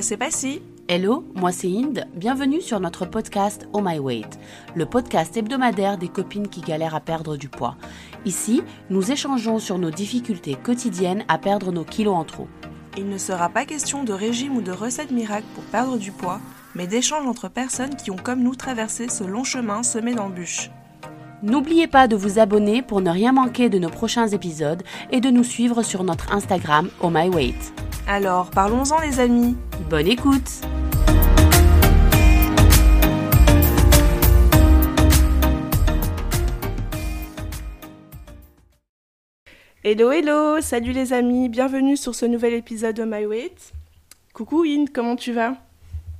moi c'est Passy. Hello, moi c'est Inde. Bienvenue sur notre podcast Oh My Weight, le podcast hebdomadaire des copines qui galèrent à perdre du poids. Ici, nous échangeons sur nos difficultés quotidiennes à perdre nos kilos en trop. Il ne sera pas question de régime ou de recette miracle pour perdre du poids, mais d'échanges entre personnes qui ont comme nous traversé ce long chemin semé d'embûches. N'oubliez pas de vous abonner pour ne rien manquer de nos prochains épisodes et de nous suivre sur notre Instagram Oh My Weight. Alors, parlons-en les amis. Bonne écoute Hello hello, salut les amis, bienvenue sur ce nouvel épisode de My Weight. Coucou Inde, comment tu vas?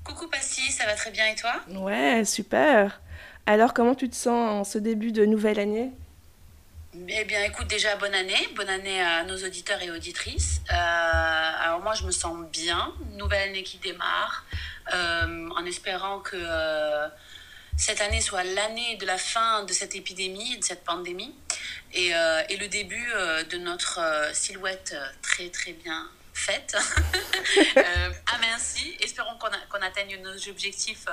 Coucou Passy, ça va très bien et toi? Ouais, super. Alors comment tu te sens en ce début de nouvelle année? Eh bien écoute déjà bonne année, bonne année à nos auditeurs et auditrices. Euh, alors moi je me sens bien, nouvelle année qui démarre, euh, en espérant que euh, cette année soit l'année de la fin de cette épidémie, de cette pandémie, et, le début de notre silhouette très très bien faite. euh, amincie. Espérons qu'on a- qu'on atteigne nos objectifs, euh,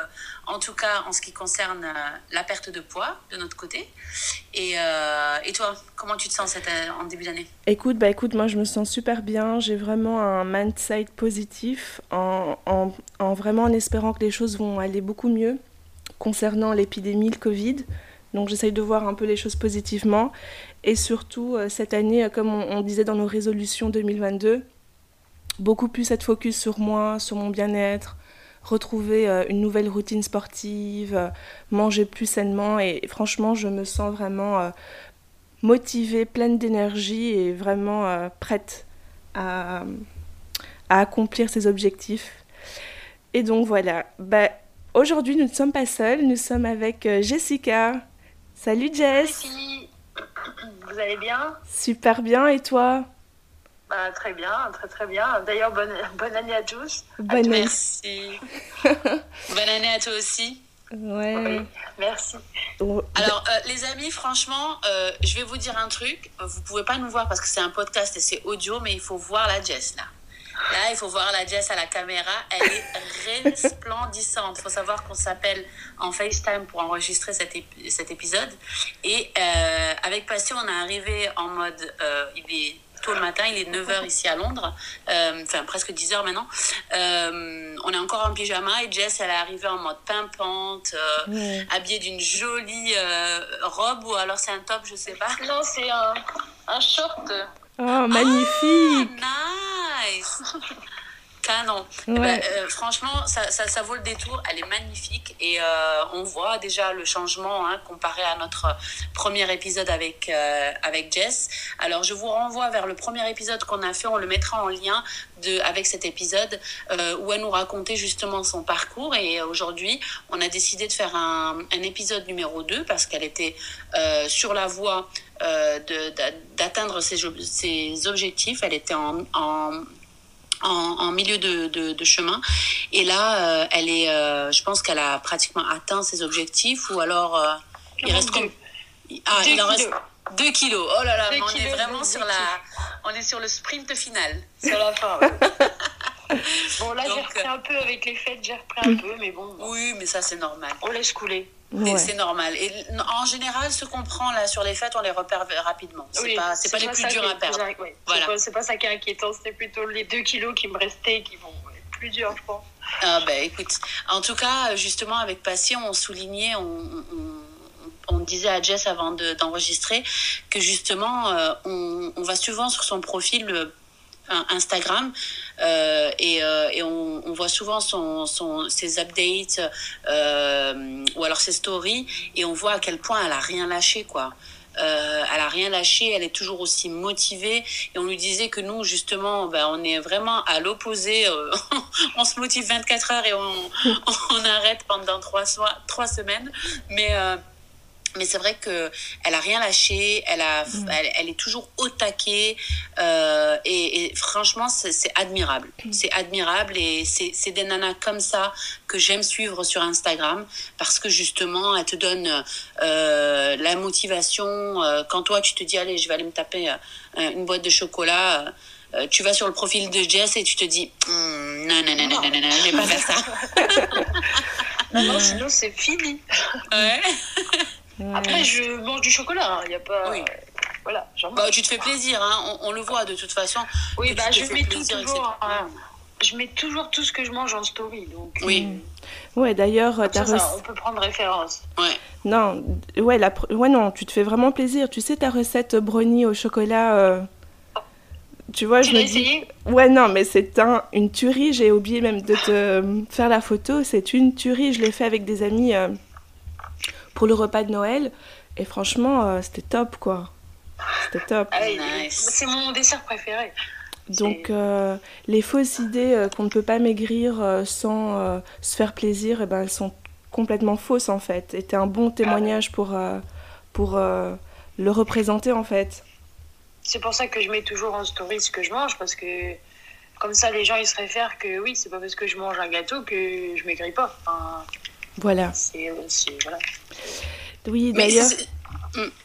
en tout cas en ce qui concerne euh, la perte de poids de notre côté. Et, euh, et toi, comment tu te sens en début d'année? Écoute, bah écoute, moi je me sens super bien, j'ai vraiment un mindset positif en, en, en vraiment en espérant que les choses vont aller beaucoup mieux concernant l'épidémie, le Covid. Donc j'essaye de voir un peu les choses positivement. Et surtout, cette année, comme on disait dans nos résolutions 2022, beaucoup plus être focus sur moi, sur mon bien-être, retrouver euh, une nouvelle routine sportive, euh, manger plus sainement. Et, franchement, je me sens vraiment euh, motivée, pleine d'énergie et vraiment prête à, à accomplir ces objectifs. Et donc voilà, bah, aujourd'hui nous ne sommes pas seuls, nous sommes avec Jessica. Salut Jess, Merci. Vous allez bien? Super bien et toi? Bah, Très bien, très très bien. D'ailleurs, bonne, bonne année à tous. Bonne année. Merci. Bonne année à toi aussi. Ouais. Oui, merci. Alors, euh, les amis, franchement, euh, je vais vous dire un truc. Vous pouvez pas nous voir parce que c'est un podcast et c'est audio, mais il faut voir la Jess là. Là, il faut voir la Jess à la caméra. Elle est resplendissante. Il faut savoir qu'on s'appelle en FaceTime pour enregistrer cet, ép- cet épisode. Et euh, avec Passy, on est arrivé en mode. euh, il est tôt le matin, il est 9h ici à Londres. Euh, Enfin, presque 10h maintenant. Euh, on est encore en pyjama et Jess, elle est arrivée en mode pimpante. euh, ouais. habillée d'une jolie euh, robe ou alors c'est un top, je sais pas. Non, c'est un, un short. Oh, magnifique Nice Canon. Eh ben, euh, franchement, ça, ça, ça vaut le détour. Elle est magnifique et euh, on voit déjà le changement hein, comparé à notre premier épisode avec, euh, avec Jess. Alors, je vous renvoie vers le premier épisode qu'on a fait. On le mettra en lien de, avec cet épisode où elle nous racontait justement son parcours. Et aujourd'hui, on a décidé de faire un, un épisode numéro 2 parce qu'elle était sur la voie d'atteindre ses, ses objectifs. Elle était en, en, en, en milieu de, de, de chemin. Et là, euh, elle est, euh, je pense qu'elle a pratiquement atteint ses objectifs ou alors euh, il reste comme. Ah, Deux il en reste kilos. 2 kilos. Oh là là, mais on est vraiment sur la, on est sur le sprint final. Sur la fin, ouais. Bon, là, j'ai repris un peu avec les fêtes, j'ai repris un peu, mais bon, Oui, mais ça c'est normal. on laisse couler. C'est- Ouais. C'est normal. Et en général, ce qu'on prend là sur les fêtes, on les repère rapidement. C'est Oui, pas, c'est pas les plus durs à plus perdre. in- ouais, c'est Voilà. pas- C'est pas ça qui est inquiétant, c'était plutôt les deux kilos qui me restaient qui vont être plus durs, je pense. Ah bah écoute, en tout cas, justement avec Passion, on soulignait, on, on, on disait à Jess avant de- d'enregistrer que justement, euh, on, on va souvent sur son profil euh, Instagram euh, et, euh, et on, on voit souvent son, son, ses updates euh, ou alors ses stories et on voit à quel point elle a rien lâché quoi. Euh, elle a rien lâché, elle est toujours aussi motivée et on lui disait que nous justement ben, on est vraiment à l'opposé, euh, on se motive 24 heures et on, on arrête pendant trois, trois semaines mais euh, mais c'est vrai que elle a rien lâché, elle a, elle, elle est toujours au taquet euh, et, et franchement c'est admirable, c'est admirable et c'est des nanas comme ça que j'aime suivre sur Instagram parce que justement elle te donne euh, la motivation euh, quand toi tu te dis allez je vais aller me taper euh, une boîte de chocolat. euh, tu vas sur le profil de Jess et tu te dis Hum, non, non, non, non, non, non, non, je vais pas faire ça. Non, non, sinon c'est fini. Ouais. Après, je mange du chocolat, il n'y a pas. Oui. Voilà, j'en mange. Bah, tu te fais plaisir, hein, on, on le voit de toute façon. Oui, bah, je fais mets tout plaisir, toujours. hein, je mets toujours tout ce que je mange en story. Donc, Oui. euh, Ouais, d'ailleurs, on peut prendre référence. Ouais. Non, ouais, la... ouais, non, tu te fais vraiment plaisir. Tu sais, ta recette brownie au chocolat, euh, tu vois, Tu je l'as me dis... essayé? Ouais, non, mais c'est un, une tuerie. J'ai oublié même de te euh, faire la photo. C'est une tuerie. Je l'ai fait avec des amis euh, pour le repas de Noël. Et franchement, euh, c'était top, quoi. C'était top. Ah Nice. C'est mon dessert préféré. Donc, euh, les fausses idées euh, qu'on ne peut pas maigrir euh, sans euh, se faire plaisir, eh ben, elles sont complètement fausses, en fait. Et t'es un bon témoignage pour, euh, pour euh, le représenter, en fait. C'est pour ça que je mets toujours en story ce que je mange parce que comme ça les gens ils se réfèrent que oui c'est pas parce que je mange un gâteau que je maigris pas. Enfin, Voilà. c'est c'est- voilà. Oui, d'ailleurs... c'est-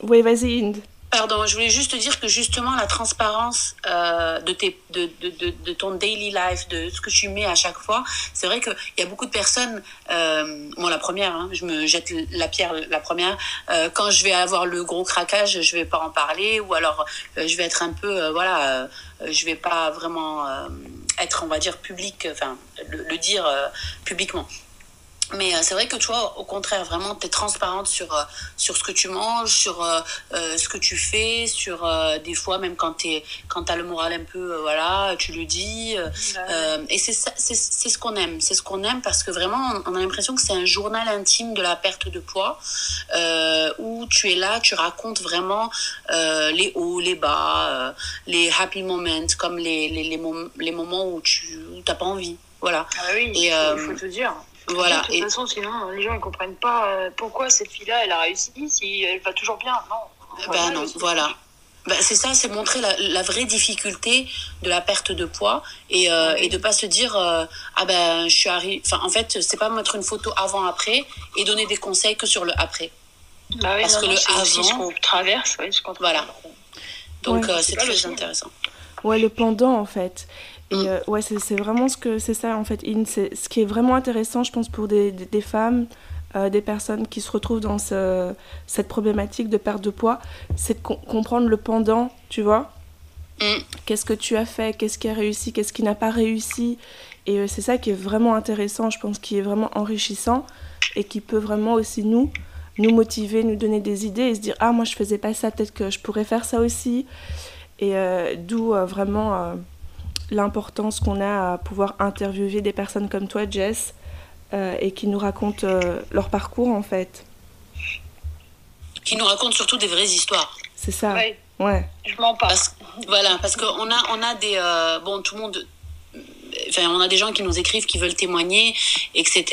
Oui, vas-y, Inde. Pardon, je voulais juste te dire que justement la transparence euh, de, tes, de, de, de, de ton daily life, de ce que tu mets à chaque fois, c'est vrai qu'il y a beaucoup de personnes, euh, moi la première, hein, je me jette la pierre la première, euh, quand je vais avoir le gros craquage, je vais pas en parler, ou alors euh, je vais être un peu, euh, voilà, euh, je vais pas vraiment euh, être, on va dire, public, enfin, le, le dire euh, publiquement. Mais euh, c'est vrai que toi, au contraire, vraiment, tu es transparente sur, euh, sur ce que tu manges, sur euh, euh, ce que tu fais, sur des fois, même quand tu as le moral un peu, voilà, tu le dis. euh, et c'est ce qu'on aime. C'est ce qu'on aime parce que vraiment, on a l'impression que c'est un journal intime de la perte de poids où tu es là, tu racontes vraiment les hauts, les bas, les happy moments, comme les, les, les, mom- les moments où tu n'as pas envie. Voilà. Ah bah oui, Et, il faut, il faut te dire. Voilà. De toute façon sinon les gens ils comprennent pas euh, pourquoi cette fille-là elle a réussi si elle va toujours bien. Non. Ben non, voilà. Ben, c'est ça, c'est montrer la, la vraie difficulté de la perte de poids et, euh, et de pas se dire euh, ah ben je suis arrivé. Enfin, en fait, c'est pas mettre une photo avant après et donner des conseils que sur le après. Bah oui, parce non, que non, le avant- ce qu'on traverse, oui, ce qu'on Voilà. Donc Ouais. euh, C'est très intéressant. Ouais, le pendant en fait. Et Mm. euh, ouais, c'est vraiment ce que c'est ça en fait. In, ce qui est vraiment intéressant, je pense, pour des, des, des femmes, euh, des personnes qui se retrouvent dans ce- cette problématique de perte de poids, c'est de com- comprendre le pendant, tu vois. Mm. Qu'est-ce que tu as fait, qu'est-ce qui a réussi, qu'est-ce qui n'a pas réussi. Et euh, c'est ça qui est vraiment intéressant, je pense, qui est vraiment enrichissant et qui peut vraiment aussi nous nous motiver, nous donner des idées et se dire ah moi je faisais pas ça, peut-être que je pourrais faire ça aussi. Et euh, d'où euh, vraiment euh, l'importance qu'on a à pouvoir interviewer des personnes comme toi, Jess, euh, et qui nous racontent euh, leur parcours en fait. Qui nous raconte surtout des vraies histoires. C'est ça. Ouais, Ouais. je m'en. Parce, voilà, parce qu'on a, on a des. euh, bon, tout le monde. Enfin, on a des gens qui nous écrivent, qui veulent témoigner, etc.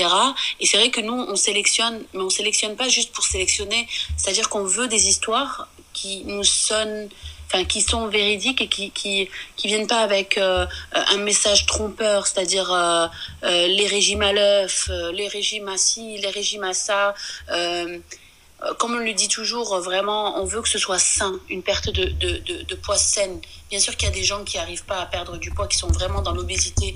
Et c'est vrai que nous, on sélectionne, mais on sélectionne pas juste pour sélectionner. C'est-à-dire qu'on veut des histoires qui nous sonnent, enfin, qui sont véridiques et qui, qui, qui viennent pas avec euh, un message trompeur, c'est-à-dire euh, euh, les régimes à l'œuf, les régimes à ci, les régimes à ça. Comme on le dit toujours, vraiment, on veut que ce soit sain, une perte de, de, de, de poids saine. Bien sûr qu'il y a des gens qui n'arrivent pas à perdre du poids, qui sont vraiment dans l'obésité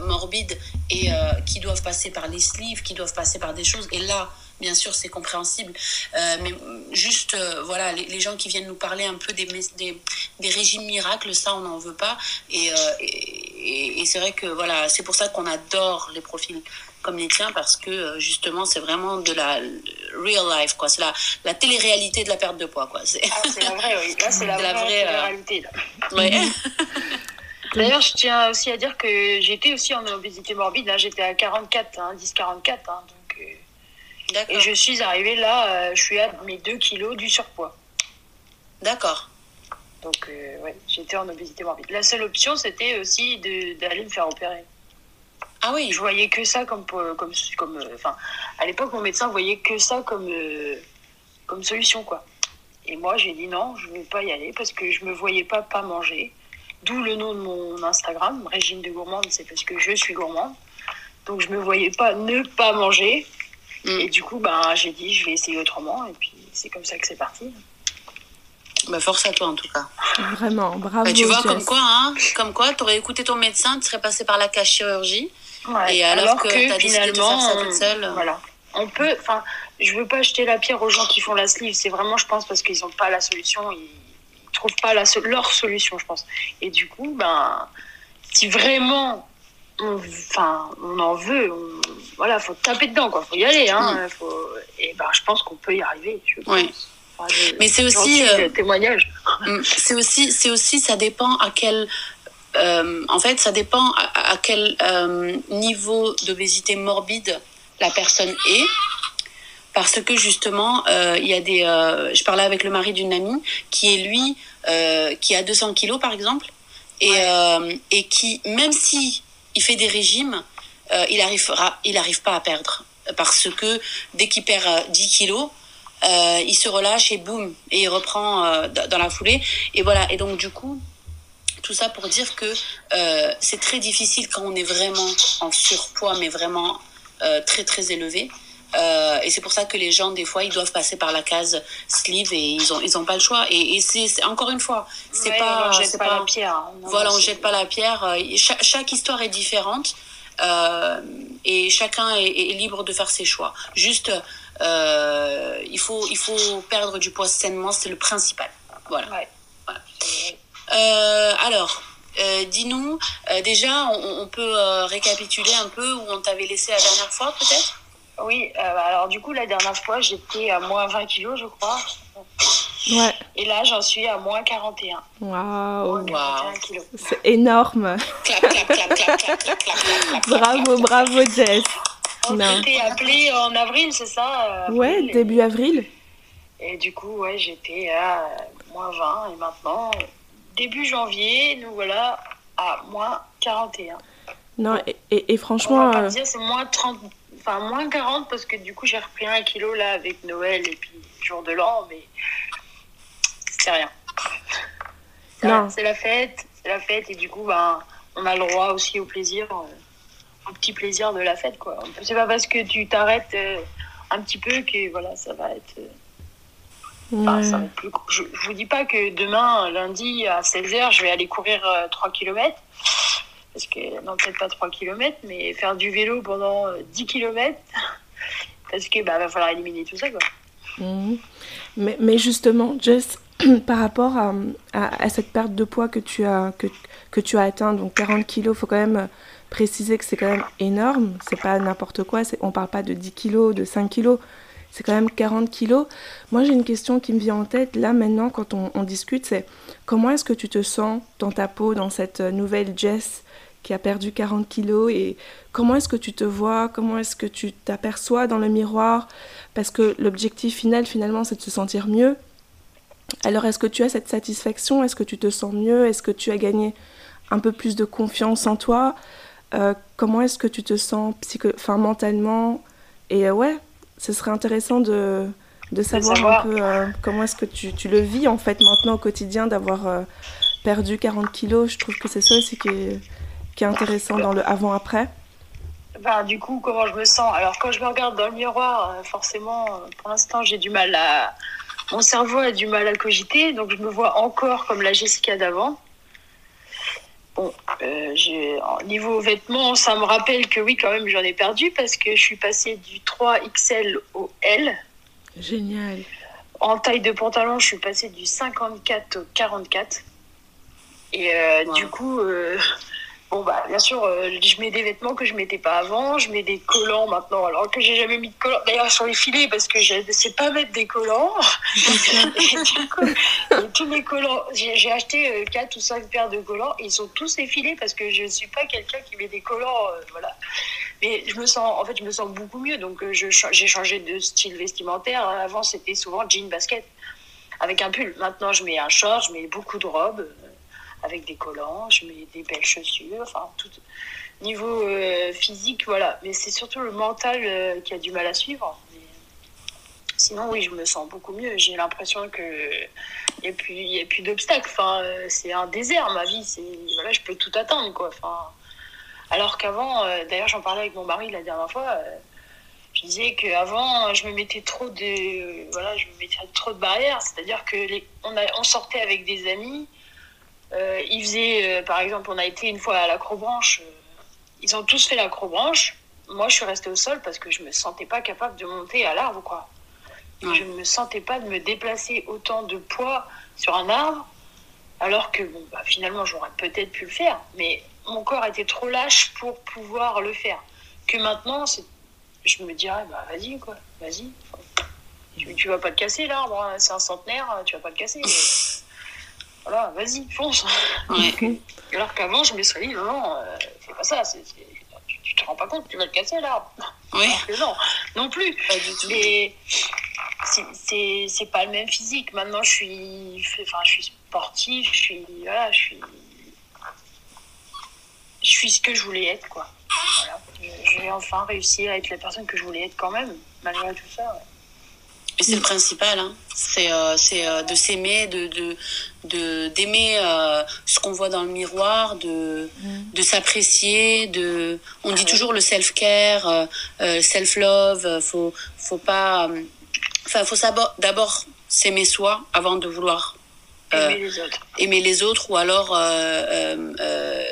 morbide et qui doivent passer par les sleeves, qui doivent passer par des choses. Et là, bien sûr, c'est compréhensible. Euh, mais juste, euh, voilà, les, les, gens qui viennent nous parler un peu des, des, des régimes miracles, ça, on n'en veut pas. Et, euh, et, et c'est vrai que, voilà, c'est pour ça qu'on adore les profils comme les tiens parce que justement c'est vraiment de la real life quoi c'est la, la télé-réalité de la perte de poids quoi c'est ah, la vraie oui là c'est la, la, vraie, vraie réalité là. Ouais. d'ailleurs je tiens aussi à dire que j'étais aussi en obésité morbide hein. j'étais à 44 hein, 10 44 hein, donc euh... et je suis arrivée là euh, je suis à mes 2 kilos du surpoids d'accord donc euh, ouais j'étais en obésité morbide la seule option c'était aussi d'aller me faire opérer ah oui. Je voyais que ça comme comme comme enfin à l'époque mon médecin voyait que ça comme euh, comme solution quoi. Et moi j'ai dit non, je ne vais pas y aller parce que je me voyais pas pas manger. D'où le nom de mon Instagram, régime de gourmande, c'est parce que je suis gourmande. Donc je me voyais pas ne pas manger. Mm. Et du coup ben j'ai dit je vais essayer autrement et puis c'est comme ça que c'est parti. Bah, force à toi en tout cas. Vraiment, bravo. Bah, tu vois, Jess. comme quoi, hein, comme quoi, t'aurais écouté ton médecin, tu serais passé par la cage chirurgie. Ouais. Et alors que t'as décidé de faire ça on- toute seule. Voilà. On peut, enfin, je veux pas jeter la pierre aux gens qui font la sleeve. C'est vraiment, je pense, parce qu'ils n'ont pas la solution. Ils, ils trouvent pas la, so- leur solution, je pense. Et du coup, ben, si vraiment, on, enfin, on en veut, on, voilà, faut taper dedans, quoi. Faut y aller, hein. Faut, et ben, je pense qu'on peut y arriver. Je pense. Oui. Enfin, je- Mais c'est aussi, euh, témoignage. Mm, C'est aussi, c'est aussi, ça dépend à quel, euh, en fait, ça dépend à, à quel euh, niveau d'obésité morbide la personne est. Parce que justement, euh, il y a des. euh, je parlais avec le mari d'une amie qui est lui, euh, qui a 200 kilos par exemple, et, et qui, même si il fait des régimes, euh, il arrivera, il arrive pas à perdre. Parce que dès qu'il perd euh, 10 kilos, euh, il se relâche et boum, et il reprend euh, dans la foulée. Et voilà, et donc du coup, tout ça pour dire que euh, c'est très difficile quand on est vraiment en surpoids, mais vraiment euh, très très élevé. Euh, et c'est pour ça que les gens, des fois, ils doivent passer par la case sleeve et ils ont, ils ont pas le choix. Et, et c'est encore une fois, c'est Ouais, pas, on jette pas, pas, la pierre. hein. Non, voilà, on jette pas la pierre. Euh, Cha- chaque, histoire est différente euh, et chacun est, est libre de faire ses choix. Juste, euh, il faut, il faut perdre du poids sainement, c'est le principal. Voilà. Ouais. Alors, euh, dis-nous, euh, déjà, on, on peut euh, récapituler un peu où on t'avait laissé la dernière fois, peut-être? Oui, euh, bah, alors du coup, la dernière fois, j'étais à moins 20 kilos, je crois. Ouais. Et là, j'en suis à moins 41. Waouh! Wow. C'est énorme! Clap, clap, bravo, bravo, Jess! On s'était appelé en avril, c'est ça? Euh, avril, ouais, début avril. Et du coup, ouais, j'étais à moins 20 et maintenant, début janvier, nous voilà à moins 41. Non, et, franchement. On va pas euh, dire, c'est moins 30 enfin moins 40 parce que du coup, j'ai repris un kilo là avec Noël et puis jour de l'an, mais c'est rien. C'est la fête, c'est la fête et du coup, ben, on a le droit aussi au plaisir, euh, au petit plaisir de la fête, quoi. C'est pas parce que tu t'arrêtes euh, un petit peu que voilà, ça va être. euh, Enfin, ça plus... je, je vous dis pas que demain, lundi, à 16h, je vais aller courir euh, 3 km. Parce que, non, peut-être pas 3 km, mais faire du vélo pendant euh, 10 km. Parce que, bah, va falloir éliminer tout ça, quoi. Mhm. Mais, mais justement, Jess, par rapport à, cette perte de poids que tu as, que, que tu as atteint, donc 40 kilos, il faut quand même euh, préciser que c'est quand même énorme. C'est pas n'importe quoi. On parle pas de 10 kilos, de 5 kilos. C'est quand même 40 kilos. Moi, j'ai une question qui me vient en tête là maintenant quand on, on discute, c'est comment est-ce que tu te sens dans ta peau, dans cette euh, nouvelle Jess? Qui a perdu 40 kilos et comment est-ce que tu te vois, comment est-ce que tu t'aperçois dans le miroir? Parce que l'objectif final finalement c'est de se sentir mieux. Alors est-ce que tu as cette satisfaction? Est-ce que tu te sens mieux? Est-ce que tu as gagné un peu plus de confiance en toi? Euh, Comment est-ce que tu te sens psycho enfin, mentalement? Et euh, ouais, ce serait intéressant de, de savoir, savoir. un peu euh, comment est-ce que tu, tu le vis en fait maintenant au quotidien d'avoir perdu 40 kilos. Je trouve que c'est ça aussi qui est, qui est intéressant dans le avant-après. Bah, du coup, comment je me sens? Alors, quand je me regarde dans le miroir, euh, forcément, euh, pour l'instant, j'ai du mal à. Mon cerveau a du mal à cogiter, donc je me vois encore comme la Jessica d'avant. Bon, euh, j'ai- niveau vêtements, ça me rappelle que oui, quand même, j'en ai perdu parce que je suis passée du 3XL au L. Génial. En taille de pantalon, je suis passée du 54 au 44. Et euh, du coup, euh, bon bah bien sûr, euh, je mets des vêtements que je mettais pas avant, je mets des collants maintenant, alors que j'ai jamais mis de collants. D'ailleurs, sur les filets, parce que je ne sais pas mettre des collants. et du coup, et tous mes collants, j'ai acheté 4 ou 5 paires de collants, et ils sont tous effilés parce que je ne suis pas quelqu'un qui met des collants, euh, voilà. Mais je me sens, en fait, je me sens beaucoup mieux, donc euh, j'ai changé de style vestimentaire. Avant, c'était souvent jean basket avec un pull. Maintenant, je mets un short, je mets beaucoup de robes euh, avec des collants, je mets des belles chaussures, enfin, tout. Niveau euh, physique, voilà. Mais c'est surtout le mental euh, qui a du mal à suivre. Sinon, oui, je me sens beaucoup mieux. J'ai l'impression que n'y a plus, plus d'obstacles. Enfin, euh, c'est un désert, ma vie. C'est, je peux tout attendre, quoi. Enfin, alors qu'avant, d'ailleurs, j'en parlais avec mon mari la dernière fois. je disais qu'avant, je me mettais trop de, voilà, je me mettais trop de barrières. C'est-à-dire que on sortait avec des amis. Euh, ils faisaient, euh, par exemple, on a été une fois à l'acrobranche. Euh, ils ont tous fait l'acrobranche. Moi, je suis restée au sol parce que je me sentais pas capable de monter à l'arbre, quoi. Ouais. Je ne me sentais pas de me déplacer autant de poids sur un arbre, alors que bon, bah, finalement, j'aurais peut-être pu le faire, mais mon corps était trop lâche pour pouvoir le faire. Que maintenant, je me dirais, bah vas-y, quoi, vas-y. Enfin, tu, tu vas pas te casser l'arbre, hein, c'est un centenaire, tu vas pas le casser. voilà, vas-y, fonce. Ouais. Alors qu'avant, je me serais dit, non, non, euh, c'est pas ça, c'est, c'est- tu, tu te rends pas compte, tu vas le casser. Oui. Que non, non plus. Pas du tout. Mais c'est- c'est c'est pas le même physique. Maintenant, je suis, enfin, je suis sportive, je suis, voilà, je suis, je suis ce que je voulais être, quoi. Voilà. Je- J'ai enfin réussi à être la personne que je voulais être quand même, malgré tout ça. ouais. Et c'est le principal, hein. c'est euh, c'est, euh, de s'aimer, de de de- d'aimer euh, ce qu'on voit dans le miroir, de de s'apprécier, de on dit toujours le self care, euh, euh, self love, faut faut pas, euh, enfin faut d'abord s'aimer soi avant de vouloir euh, Aimer les autres. aimer les autres ou alors euh, euh, euh,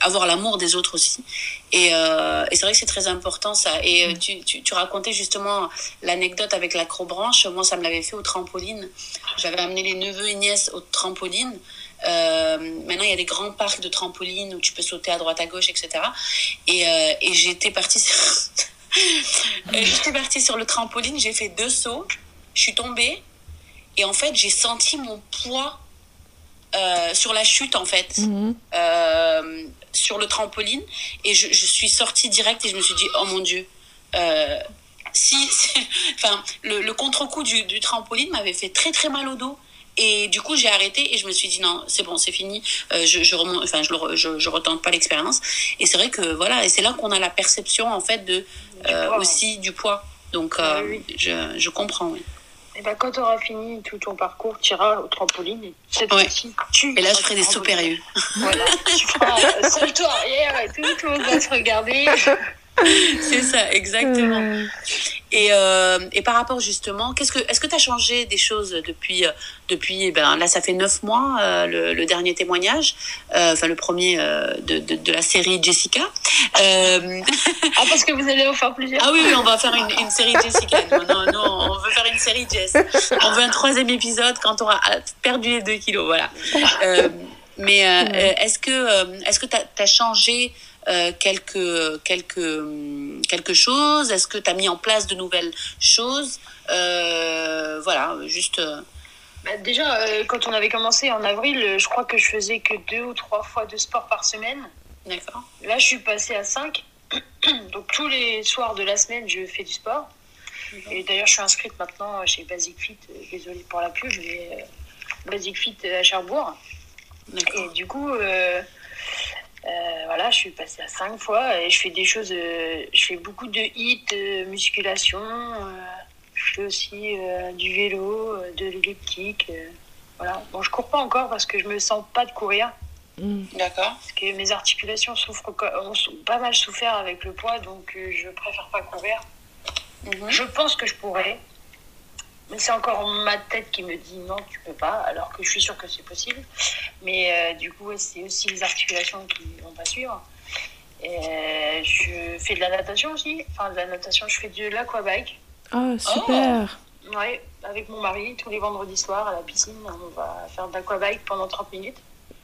avoir l'amour des autres aussi. Et, euh, et c'est vrai que c'est très important ça. Et euh, tu, tu, racontais justement l'anecdote avec l'acrobranche. Moi, ça me l'avait fait au trampoline. J'avais amené les neveux et nièces au trampoline. Euh, maintenant, il y a des grands parcs de trampoline où tu peux sauter à droite à gauche, etc. Et, et j'étais partie sur... J'étais partie sur le trampoline, j'ai fait deux sauts, je suis tombée et en fait j'ai senti mon poids euh, sur la chute en fait Mhm. euh, sur le trampoline. Et je, je suis sortie direct et je me suis dit oh mon dieu euh, si enfin le, le contre-coup du, du trampoline m'avait fait très très mal au dos. Et du coup j'ai arrêté et je me suis dit non c'est bon c'est fini. Euh, je je remonte enfin je, le je, je retente pas l'expérience. Et c'est vrai que voilà et c'est là qu'on a la perception en fait de euh, aussi du poids. Donc euh, Oui, je, je comprends oui. Et ben, quand tu auras fini tout ton parcours, tu iras au trampoline. Et cette Ouais. fois-ci, tu et là je ferai des trampoline. périlleux Voilà. tu feras euh, salto arrière et tout, tout le monde va se regarder. c'est ça exactement Euh, Et, euh, et par rapport justement, qu'est-ce que, est-ce que tu as changé des choses depuis, euh, depuis eh ben, là, ça fait neuf mois, euh, le, le dernier témoignage, enfin le premier de, de, de la série Jessica. Ah, parce que vous allez en faire plusieurs. ah oui, oui, on va faire une, une série Jessica. Non, non, non, on veut faire une série Jess. On veut un troisième épisode quand on aura perdu les deux kilos, voilà. Mais est-ce que, est-ce que tu as, changé euh, quelque, quelque, quelque chose Est-ce que tu as mis en place de nouvelles choses? Euh, Voilà, juste. euh, Bah, déjà, euh, quand on avait commencé en avril, euh, je crois que je faisais que deux ou trois fois de sport par semaine. D'accord. Là, je suis passée à 5. Donc, tous les soirs de la semaine, je fais du sport. Et d'ailleurs, je suis inscrite maintenant chez Basic Fit. Euh, Désolée pour la pub, mais euh, Basic Fit à Cherbourg. Et du coup, euh, euh, voilà, je suis passée à 5 fois et je fais des choses. euh, je fais beaucoup de hits, de musculation. euh, je fais aussi euh, du vélo, euh, de l'elliptique. euh, voilà. Bon, je cours pas encore parce que je me sens pas de courir. mm. D'accord. Parce que mes articulations souffrent, ont pas mal souffert avec le poids, donc euh, je préfère pas courir. Mhm. Je pense que je pourrais, mais c'est encore ma tête qui me dit non, tu peux pas, alors que je suis sûre que c'est possible. Mais euh, du coup, ouais, c'est aussi les articulations qui vont pas suivre. Et, euh, je fais de la natation aussi, enfin de la natation, je fais de l'aquabike. Ah, super. Ouais, avec mon mari, tous les vendredis soirs à la piscine, on va faire de l'aquabike pendant 30 minutes.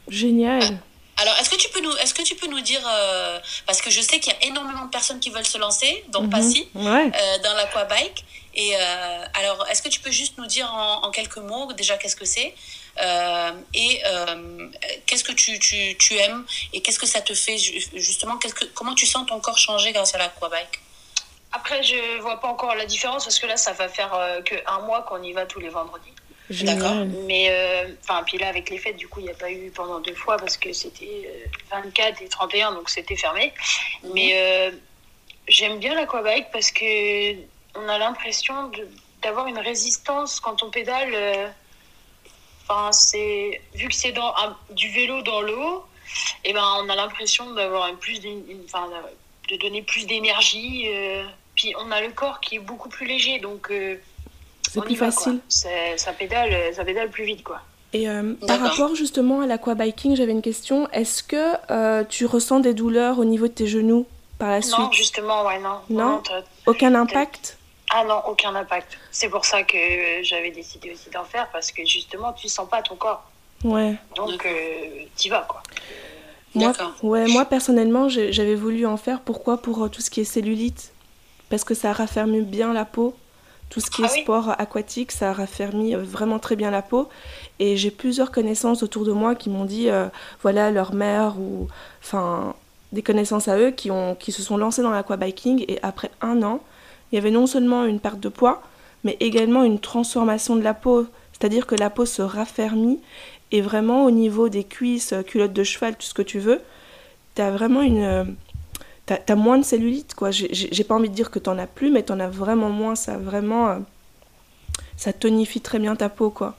Génial. Alors, est-ce que tu peux nous, est-ce que tu peux nous dire, euh, parce que je sais qu'il y a énormément de personnes qui veulent se lancer, dont Mhm. Passy, Ouais. euh, dans l'aquabike. Et euh, alors, est-ce que tu peux juste nous dire en, en quelques mots déjà qu'est-ce que c'est euh, et euh, qu'est-ce que tu, tu, tu aimes et qu'est-ce que ça te fait ju- justement que, Comment tu sens ton corps changer grâce à l'aquabike? Après, je vois pas encore la différence parce que là, ça va faire euh, que un mois qu'on y va tous les vendredis. Génial. Mais, euh, enfin, puis là, avec les fêtes, du coup, il n'y a pas eu pendant deux fois parce que c'était euh, 24 et 31, donc c'était fermé. Mais euh, j'aime bien l'aquabike parce que on a l'impression d'avoir une résistance quand on pédale. euh, Enfin, c'est vu que c'est dans un- du vélo dans l'eau, et ben on a l'impression d'avoir plus une- enfin, de donner plus d'énergie. Puis on a le corps qui est beaucoup plus léger, donc C'est plus va, facile. Ça pédale, ça pédale plus vite, quoi. Et euh, par rapport justement à l'aquabiking, j'avais une question. Est-ce que euh, tu ressens des douleurs au niveau de tes genoux par la Non, suite? justement, ouais, non. Non? Aucun impact? Ah non, aucun impact. C'est pour ça que j'avais décidé aussi d'en faire, parce que justement, tu sens pas ton corps. Ouais. Donc, euh, t'y vas, quoi. Moi, D'accord. ouais, moi personnellement, j'avais voulu en faire. Pourquoi? Pour euh, tout ce qui est cellulite. Parce que ça raffermit bien la peau. Tout ce qui est Ah oui sport aquatique, ça raffermit euh, vraiment très bien la peau. Et j'ai plusieurs connaissances autour de moi qui m'ont dit, euh, voilà, leur mère ou, enfin, des connaissances à eux qui, ont, qui se sont lancés dans l'aquabiking. Et après un an, il y avait non seulement une perte de poids, mais également une transformation de la peau. C'est-à-dire que la peau se raffermit et vraiment au niveau des cuisses, euh, culottes de cheval, tout ce que tu veux, t'as vraiment une. Euh, T'as moins de cellulite, quoi. J'ai- pas envie de dire que t'en as plus, mais t'en as vraiment moins. Ça vraiment. euh, ça tonifie très bien ta peau, quoi.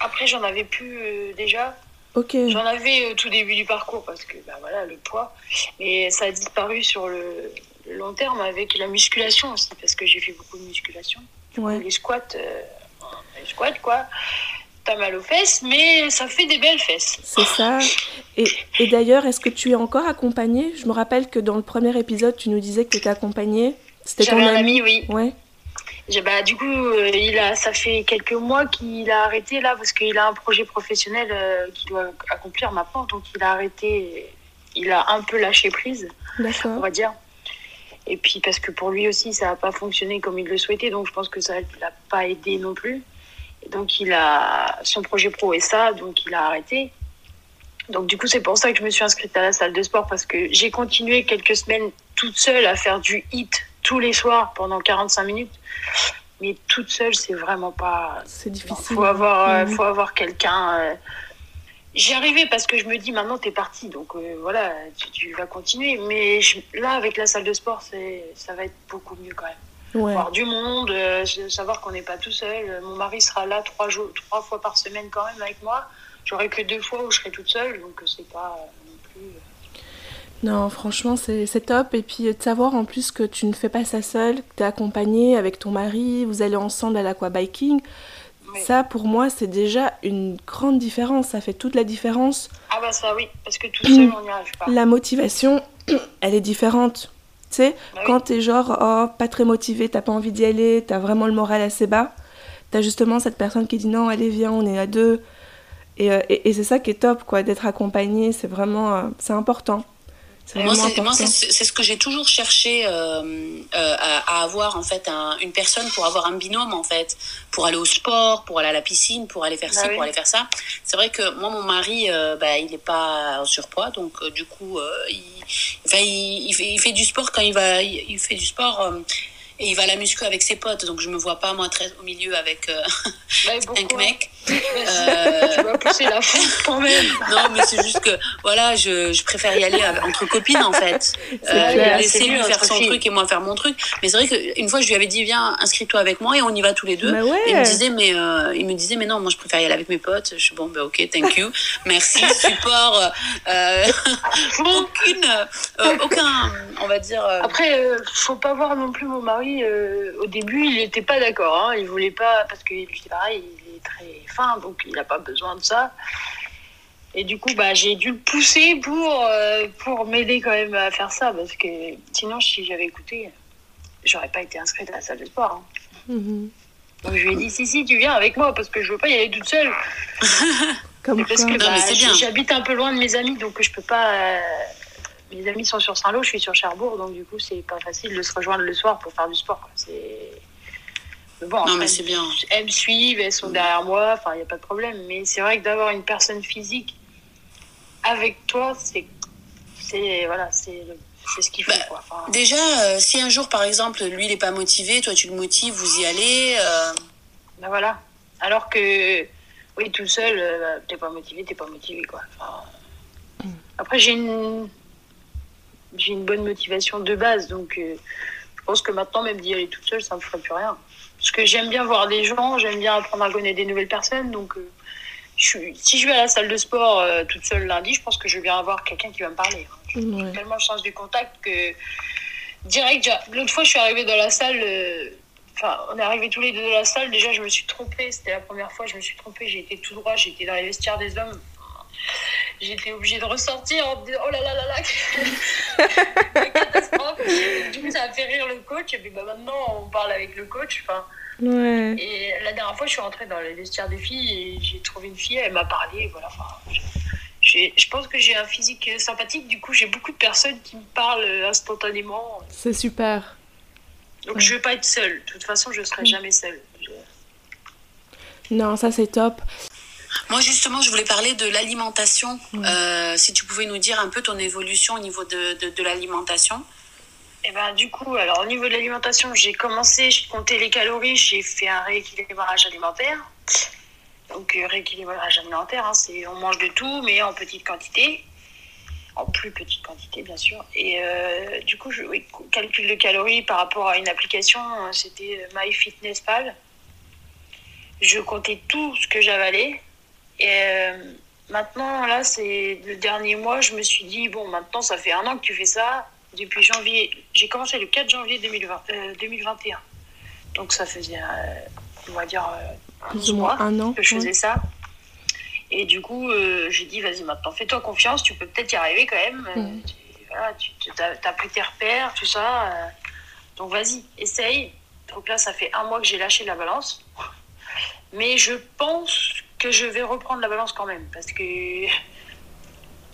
Après, j'en avais plus euh, déjà. Ok. J'en avais au tout début du parcours, parce que, bah voilà, le poids. Mais ça a disparu sur le, le long terme avec la musculation aussi, parce que j'ai fait beaucoup de musculation. Ouais. Les squats, euh, les squats, quoi. T'as mal aux fesses, mais ça fait des belles fesses. C'est ça. Et, et d'ailleurs, est-ce que tu es encore accompagnée? Je me rappelle que dans le premier épisode, tu nous disais que tu étais accompagnée. C'était ton un ami. oui. Ouais. Bah, du coup, euh, il a, ça fait quelques mois qu'il a arrêté là parce qu'il a un projet professionnel euh, qu'il doit accomplir maintenant. Donc, il a arrêté, il a un peu lâché prise, on va dire. Et puis, parce que pour lui aussi, ça n'a pas fonctionné comme il le souhaitait. Donc, je pense que ça ne l'a pas aidé non plus. Donc, il a son projet pro et ça, donc il a arrêté. Donc, du coup, c'est pour ça que je me suis inscrite à la salle de sport parce que j'ai continué quelques semaines toute seule à faire du hit tous les soirs pendant 45 minutes. Mais toute seule, c'est vraiment pas. C'est Il difficile. faut avoir, euh, Mhm. faut avoir quelqu'un. euh. J'y arrivais parce que je me dis maintenant t'es parti, donc euh, voilà, tu, tu vas continuer. Mais je- là, avec la salle de sport, c'est, ça va être beaucoup mieux quand même. Ouais. Voir du monde, euh, savoir qu'on n'est pas tout seul. Mon mari sera là trois jours, trois fois par semaine quand même avec moi. J'aurai que deux fois où je serai toute seule, donc euh, c'est pas euh, non plus. euh, Non, franchement, c'est top. Et puis de savoir en plus que tu ne fais pas ça seule, que tu es accompagnée avec ton mari, vous allez ensemble à l'aquabiking. Ça, pour moi, c'est déjà une grande différence. Ça fait toute la différence. Ah bah ça oui, parce que tout seul on n'y arrive pas. La motivation, elle est différente. Tu sais, Bah oui. quand t'es genre, oh, pas très motivé, t'as pas envie d'y aller, t'as vraiment le moral assez bas, t'as justement cette personne qui dit non, allez, viens, on est à deux. Et, euh, et, et c'est ça qui est top, quoi, d'être accompagné, c'est vraiment, euh, c'est important. Moi, c'est, ce que j'ai toujours cherché euh, euh, à, à avoir en fait un- une personne pour avoir un binôme en fait, pour aller au sport, pour aller à la piscine, pour aller faire Ah ci, oui. pour aller faire ça. C'est vrai que moi, mon mari, euh, bah, il n'est pas en surpoids, donc du coup, il, enfin, il, il fait, il fait du sport quand il va, il, il fait du sport. et il va à la muscu avec ses potes, donc je me vois pas moi très au milieu avec Bah, et cinq mecs. Tu Euh, vas pousser la quand même. non, mais c'est juste que voilà, je, je préfère y aller entre copines en fait. Euh, laisser lui faire son truc et moi faire mon truc. Mais c'est vrai qu'une fois, je lui avais dit, viens, inscris-toi avec moi et on y va tous les deux. Bah ouais. Et il me disait, mais euh, il me disait, mais non, moi je préfère y aller avec mes potes. Je suis bon, bah ok, thank you, merci, support, euh, aucune, euh, aucun, on va dire. euh, Après, euh, faut pas voir non plus mon mari. euh, au début, il était pas d'accord. Hein, il voulait pas parce que lui, c'est pareil, il est très fin, donc il n'a pas besoin de ça. Et du coup, bah, j'ai dû le pousser pour euh, pour m'aider quand même à faire ça, parce que sinon, si j'avais écouté, j'aurais pas été inscrite à la salle de sport. hein. Mhm. Donc je lui ai dit si si, tu viens avec moi parce que je veux pas y aller toute seule. Comme Parce que bah, mais c'est bien. j'habite un peu loin de mes amis, donc je peux pas. euh, Mes amis sont sur Saint-Lô, je suis sur Cherbourg, donc du coup, c'est pas facile de se rejoindre le soir pour faire du sport. quoi. C'est. Bon, Non, mais c'est bien. Elles me suivent, elles sont derrière moi, enfin, il n'y a pas de problème. Mais c'est vrai que d'avoir une personne physique avec toi, c'est. C'est voilà, c'est le- c'est ce qu'il faut. Bah, quoi. Enfin, Déjà, euh, si un jour, par exemple, lui, il est pas motivé, toi, tu le motives, vous y allez. euh, ben voilà. Alors que, oui, tout seul, euh, t'es pas motivé, t'es pas motivé, quoi. Enfin, après, j'ai une, j'ai une bonne motivation de base, donc euh, je pense que maintenant, même d'y aller toute seule, ça me ferait plus rien. Parce que j'aime bien voir des gens, j'aime bien apprendre à connaître des nouvelles personnes, donc euh, je si je vais à la salle de sport euh, toute seule lundi, je pense que je vais bien avoir quelqu'un qui va me parler. hein. Ouais. tellement le sens du contact que direct, l'autre fois, je suis arrivée dans la salle. euh, Enfin, on est arrivés tous les deux dans la salle. Déjà, je me suis trompée. C'était la première fois, je me suis trompée. J'ai été tout droit. J'étais dans les vestiaires des hommes. J'étais obligée de ressortir en me disant Oh là là là là catastrophe Du coup, ça a fait rire le coach. Et puis bah, maintenant, on parle avec le coach. Enfin, Ouais. et la dernière fois, je suis rentrée dans les vestiaires des filles et j'ai trouvé une fille, elle m'a parlé. et Voilà, enfin, je pense que j'ai un physique sympathique, du coup, j'ai beaucoup de personnes qui me parlent euh, instantanément. C'est super. Donc, Ouais. je vais pas être seule. De toute façon, je serai jamais seule. Non, ça c'est top. Moi, justement, je voulais parler de l'alimentation. Euh, si tu pouvais nous dire un peu ton évolution au niveau de, de, de l'alimentation. Et ben, du coup, alors, au niveau de l'alimentation, j'ai commencé, je comptais les calories, j'ai fait un rééquilibrage alimentaire. Donc, euh, rééquilibrage alimentaire, hein, c'est on mange de tout, mais en petite quantité. En plus petite quantité, bien sûr. Et euh, du coup, je oui, calcul de calories par rapport à une application, c'était MyFitnessPal. Je comptais tout ce que j'avalais. Et euh, maintenant, là, c'est le dernier mois, je me suis dit, bon, maintenant, ça fait un an que tu fais ça. Depuis janvier, j'ai commencé le 4 janvier 2020, euh, 2021. Donc, ça faisait, euh, on va dire, euh, Plus 11 ou moins mois un an. que je faisais ça. Et du coup, euh, j'ai dit, vas-y, maintenant, fais-toi confiance, tu peux peut-être y arriver quand même. Mm. tu, voilà, tu as, pris tes repères, tout ça. donc, vas-y, essaye. Donc là, ça fait un mois que j'ai lâché la balance. Mais je pense que je vais reprendre la balance quand même. Parce que il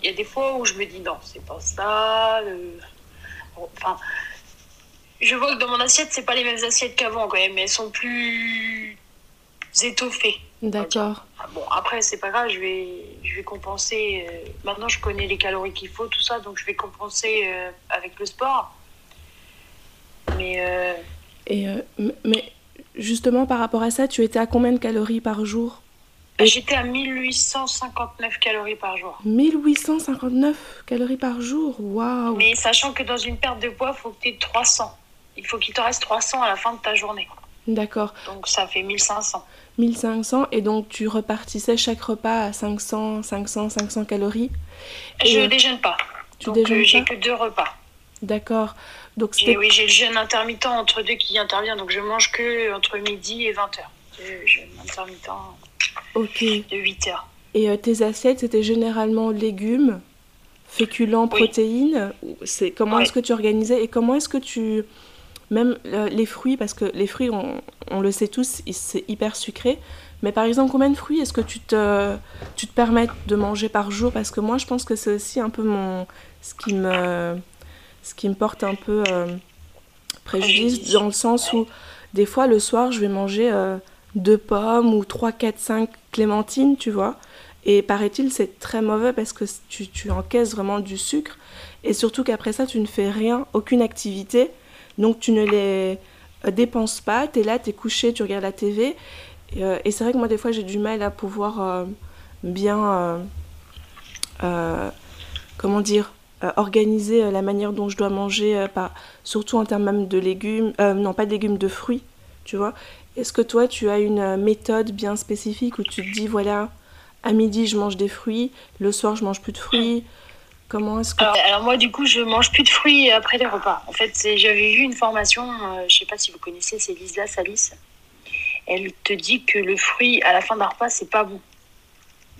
y a des fois où je me dis, non, c'est pas ça. euh, Enfin, je vois que dans mon assiette, c'est pas les mêmes assiettes qu'avant quand même. Mais elles sont plus étoffées. D'accord. Bon, après, c'est pas grave, je vais, je vais compenser. euh, maintenant, je connais les calories qu'il faut, tout ça, donc je vais compenser euh, avec le sport. Mais Et mais justement par rapport à ça, tu étais à combien de calories par jour? J'étais à 1859 calories par jour. 1859 calories par jour. Waouh. Mais sachant que dans une perte de poids, il faut que tu aies 300. Il faut qu'il te reste 300 à la fin de ta journée. D'accord. Donc ça fait 1500. 1500 et donc tu repartissais chaque repas à 500, 500, 500 calories. Et, Je euh, déjeune pas. Tu donc euh, j'ai que deux repas. D'accord. Donc oui, j'ai le jeûne intermittent entre deux qui intervient, donc je mange que entre midi et 20h. Le jeûne intermittent ok. de 8 heures. Et euh, tes assiettes c'était généralement légumes, féculents, Oui. protéines. C'est comment Ouais. est-ce que tu organisais et comment est-ce que tu même euh, les fruits parce que les fruits on, on le sait tous c'est hyper sucré. Mais par exemple combien de fruits est-ce que tu te tu te permets de manger par jour? Parce que moi je pense que c'est aussi un peu mon ce qui me ce qui me porte un peu euh, préjudice dans le sens où des fois le soir je vais manger deux pommes ou 3, 4, 5 clémentines, tu vois. Et paraît-il, c'est très mauvais parce que tu, tu encaisses vraiment du sucre. Et surtout qu'après ça, tu ne fais rien, aucune activité. Donc tu ne les euh, dépenses pas. Tu es là, tu es couché, tu regardes la TV. Et, euh, et c'est vrai que moi, des fois, j'ai du mal à pouvoir euh, bien. comment dire organiser la manière dont je dois manger, par, surtout en termes même de légumes, non pas de légumes, de fruits, tu vois. Est-ce que toi, tu as une euh, méthode bien spécifique où tu te dis, voilà, à midi, je mange des fruits, le soir, je mange plus de fruits? Comment est-ce que... Alors, moi, du coup, je mange plus de fruits après les repas. En fait, j'avais vu une formation, euh, je sais pas si vous connaissez, c'est Lisa Salis. Elle te dit que le fruit à la fin d'un repas, c'est pas bon.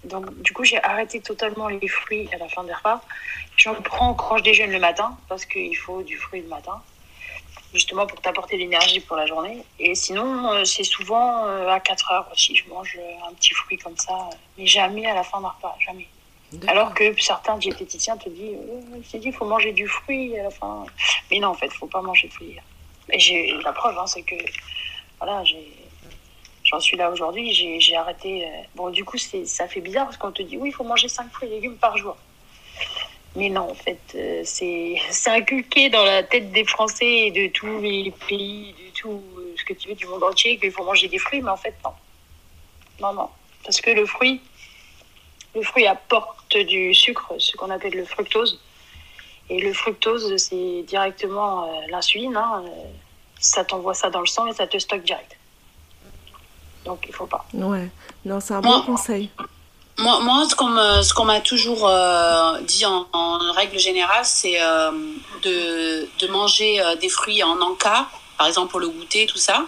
Donc, du coup, j'ai arrêté totalement les fruits à la fin des repas. J'en prends quand je déjeune le matin, parce qu'il faut du fruit le matin, justement pour t'apporter l'énergie pour la journée. Et sinon, euh, c'est souvent euh, à 4 heures aussi, je mange euh, un petit fruit comme ça, mais jamais à la fin d'un repas, jamais. Alors que certains diététiciens te disent, dit, il faut manger du fruit à la fin. Mais non, en fait, il faut pas manger de fruits. Et j'ai la preuve, hein, c'est que voilà, j'en suis là aujourd'hui. J'ai, arrêté. Bon, du coup, c'est, ça fait bizarre parce qu'on te dit, oui, il faut manger 5 fruits et légumes par jour. Mais non, en fait, euh, c'est, inculqué dans la tête des Français et de tous les pays, de tout euh, ce que tu veux du monde entier, qu'il faut manger des fruits, mais en fait, non. Non, non. Parce que le fruit, le fruit apporte du sucre, ce qu'on appelle le fructose. Et le fructose, c'est directement euh, l'insuline. hein, euh, ça t'envoie ça dans le sang et ça te stocke direct. Donc il faut pas. Ouais, non, c'est un bon conseil. Moi, moi ce qu'on me- m'a toujours euh, dit en, règle générale, c'est euh, de, de manger des fruits en encas, par exemple pour le goûter, tout ça.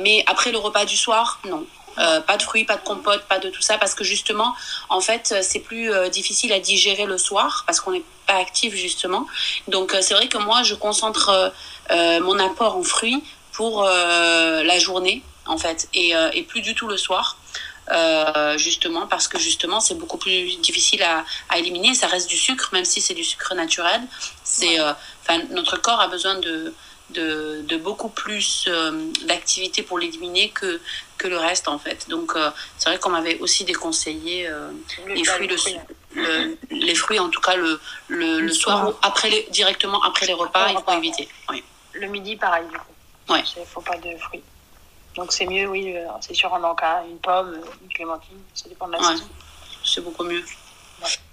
mais après le repas du soir, non. pas de fruits, pas de compote, pas de tout ça, parce que justement, en fait, c'est plus difficile à digérer le soir, parce qu'on n'est pas actif justement. Donc c'est vrai que moi, je concentre mon apport en fruits pour la journée, en fait, et, et plus du tout le soir. Euh, justement parce que justement c'est beaucoup plus difficile à, à, éliminer. Ça reste du sucre, même si c'est du sucre naturel. C'est, euh, notre corps a besoin de, de, de beaucoup plus euh, d'activité pour l'éliminer que, que le reste en fait. Donc c'est vrai qu'on m'avait aussi déconseillé les fruits, le, les fruits en tout cas le, le, le soir ou après les, directement après les repas, il faut éviter. Oui. Le midi pareil du coup. Ouais. Il faut pas de fruits. Donc c'est mieux, oui, euh, c'est sûr, un encas, une pomme, une clémentine, ça dépend de la saison. C'est beaucoup mieux.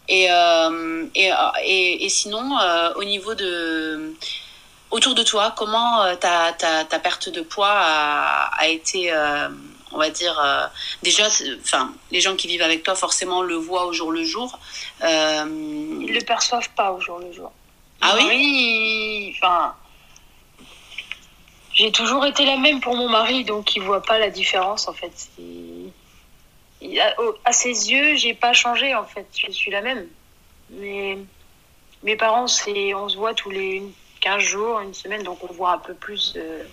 Et, euh, et, euh, et, et, sinon, euh, au niveau de. Autour de toi, comment ta, ta, ta, perte de poids a, a été, on va dire, déjà, enfin, les gens qui vivent avec toi forcément le voient au jour le jour. Ils le perçoivent pas au jour le jour. Ah oui? Oui, enfin j'ai toujours été la même pour mon mari, donc il voit pas la différence en fait. À, ses yeux, j'ai pas changé en fait, je suis la même. Mais mes parents, c'est, on se voit tous les 15 jours, une semaine, donc on voit un peu plus euh,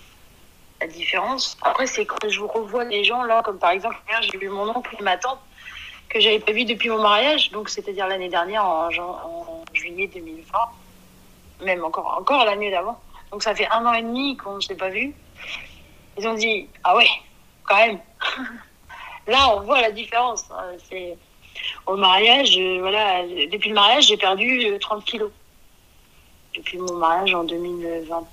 la différence. Après, c'est quand je revois les gens là, comme par exemple, j'ai vu mon oncle et ma tante que j'avais pas vu depuis mon mariage, donc c'est-à-dire l'année dernière en, en, juillet 2020, même encore, encore l'année d'avant. Donc ça fait un an et demi qu'on ne s'est pas vu. Ils ont dit ah ouais, quand même. Là, on voit la différence. C'est au mariage, voilà, depuis le mariage, j'ai perdu 30 kilos. Depuis mon mariage en 2020,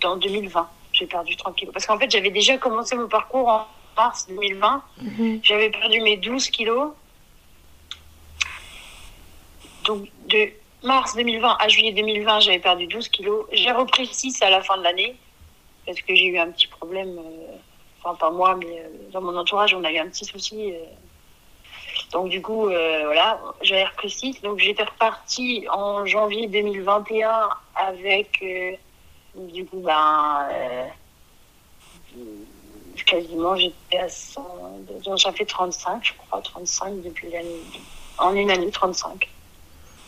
dans 2020, j'ai perdu 30 kilos. Parce qu'en fait, j'avais déjà commencé mon parcours en mars 2020. Mm-hmm. J'avais perdu mes 12 kilos. Donc, de mars 2020 à juillet 2020, j'avais perdu 12 kilos. J'ai repris 6 à la fin de l'année parce que j'ai eu un petit problème. Euh, enfin, pas moi, mais euh, dans mon entourage, on a eu un petit souci. Euh. Donc, du coup, euh, voilà, j'avais repris 6. Donc, j'étais repartie en janvier 2021 avec, euh, du coup, ben, quasiment, j'étais à 100. Donc, ça fait 35, je crois, 35 depuis l'année. En une année, 35.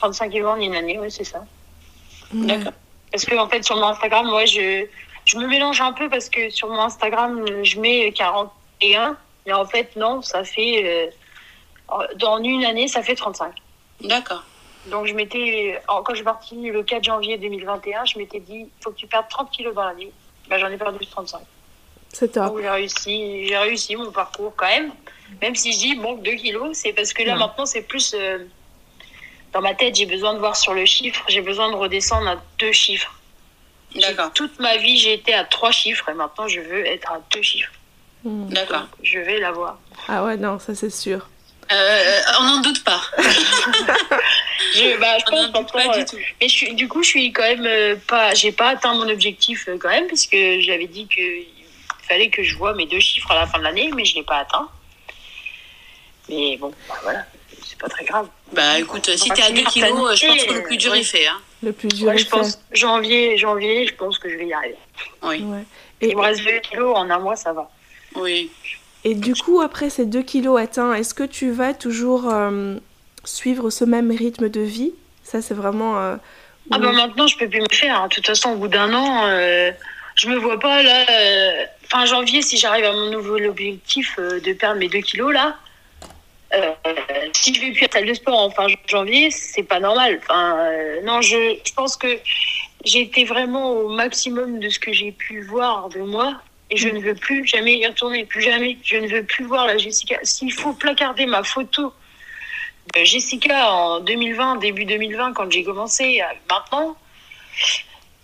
35 kilos en une année, oui, c'est ça. D'accord. Parce que, en fait, sur mon Instagram, moi, je, je me mélange un peu parce que sur mon Instagram, je mets 41. Et en fait, non, ça fait. Euh, dans une année, ça fait 35. D'accord. Donc, je m'étais. Quand je suis partie le 4 janvier 2021, je m'étais dit il faut que tu perdes 30 kilos dans l'année. Ben, J'en ai perdu 35. C'est top. J'ai réussi, j'ai réussi mon parcours quand même. Même si je dis manque 2 kilos, c'est parce que là, Ouais. maintenant, c'est plus. euh, dans ma tête, j'ai besoin de voir sur le chiffre, j'ai besoin de redescendre à deux chiffres. D'accord. Toute ma vie, j'ai été à trois chiffres et maintenant, je veux être à deux chiffres. Mm. D'accord. Je vais l'avoir. Ah ouais, non, ça c'est sûr. Euh, on n'en doute pas. Je, bah, je On n'en pense doute pas du euh, tout. Mais je suis, du coup, je suis quand même euh, pas. J'ai pas atteint mon objectif euh, quand même, parce que j'avais dit qu'il fallait que je vois mes deux chiffres à la fin de l'année, mais je l'ai pas atteint. Mais bon, bah, voilà, c'est pas très grave. Bah écoute, si t'es à 2 finir kilos, euh, je pense que le plus dur ouais. est fait. Hein. Le plus dur Ouais, est je pense fait. janvier, janvier, je pense que je vais y arriver. Oui, Ouais. Il Et, me reste 2 kilos en un mois, ça va. oui. et du coup, après ces 2 kilos atteints, est-ce que tu vas toujours euh, suivre ce même rythme de vie? Ça, c'est vraiment. euh, Ah bah maintenant, je peux plus me faire. hein. De toute façon, au bout d'un an, euh, je me vois pas là. euh, fin janvier, si j'arrive à mon nouveau objectif euh, de perdre mes 2 kilos là, euh, si je vais plus à la salle de sport en fin janvier, c'est pas normal. Enfin, euh, non, je, pense que j'ai été vraiment au maximum de ce que j'ai pu voir de moi. Et je ne veux plus jamais y retourner, plus jamais. Je ne veux plus voir la Jessica. S'il faut placarder ma photo de Jessica en 2020, début 2020, quand j'ai commencé, à maintenant,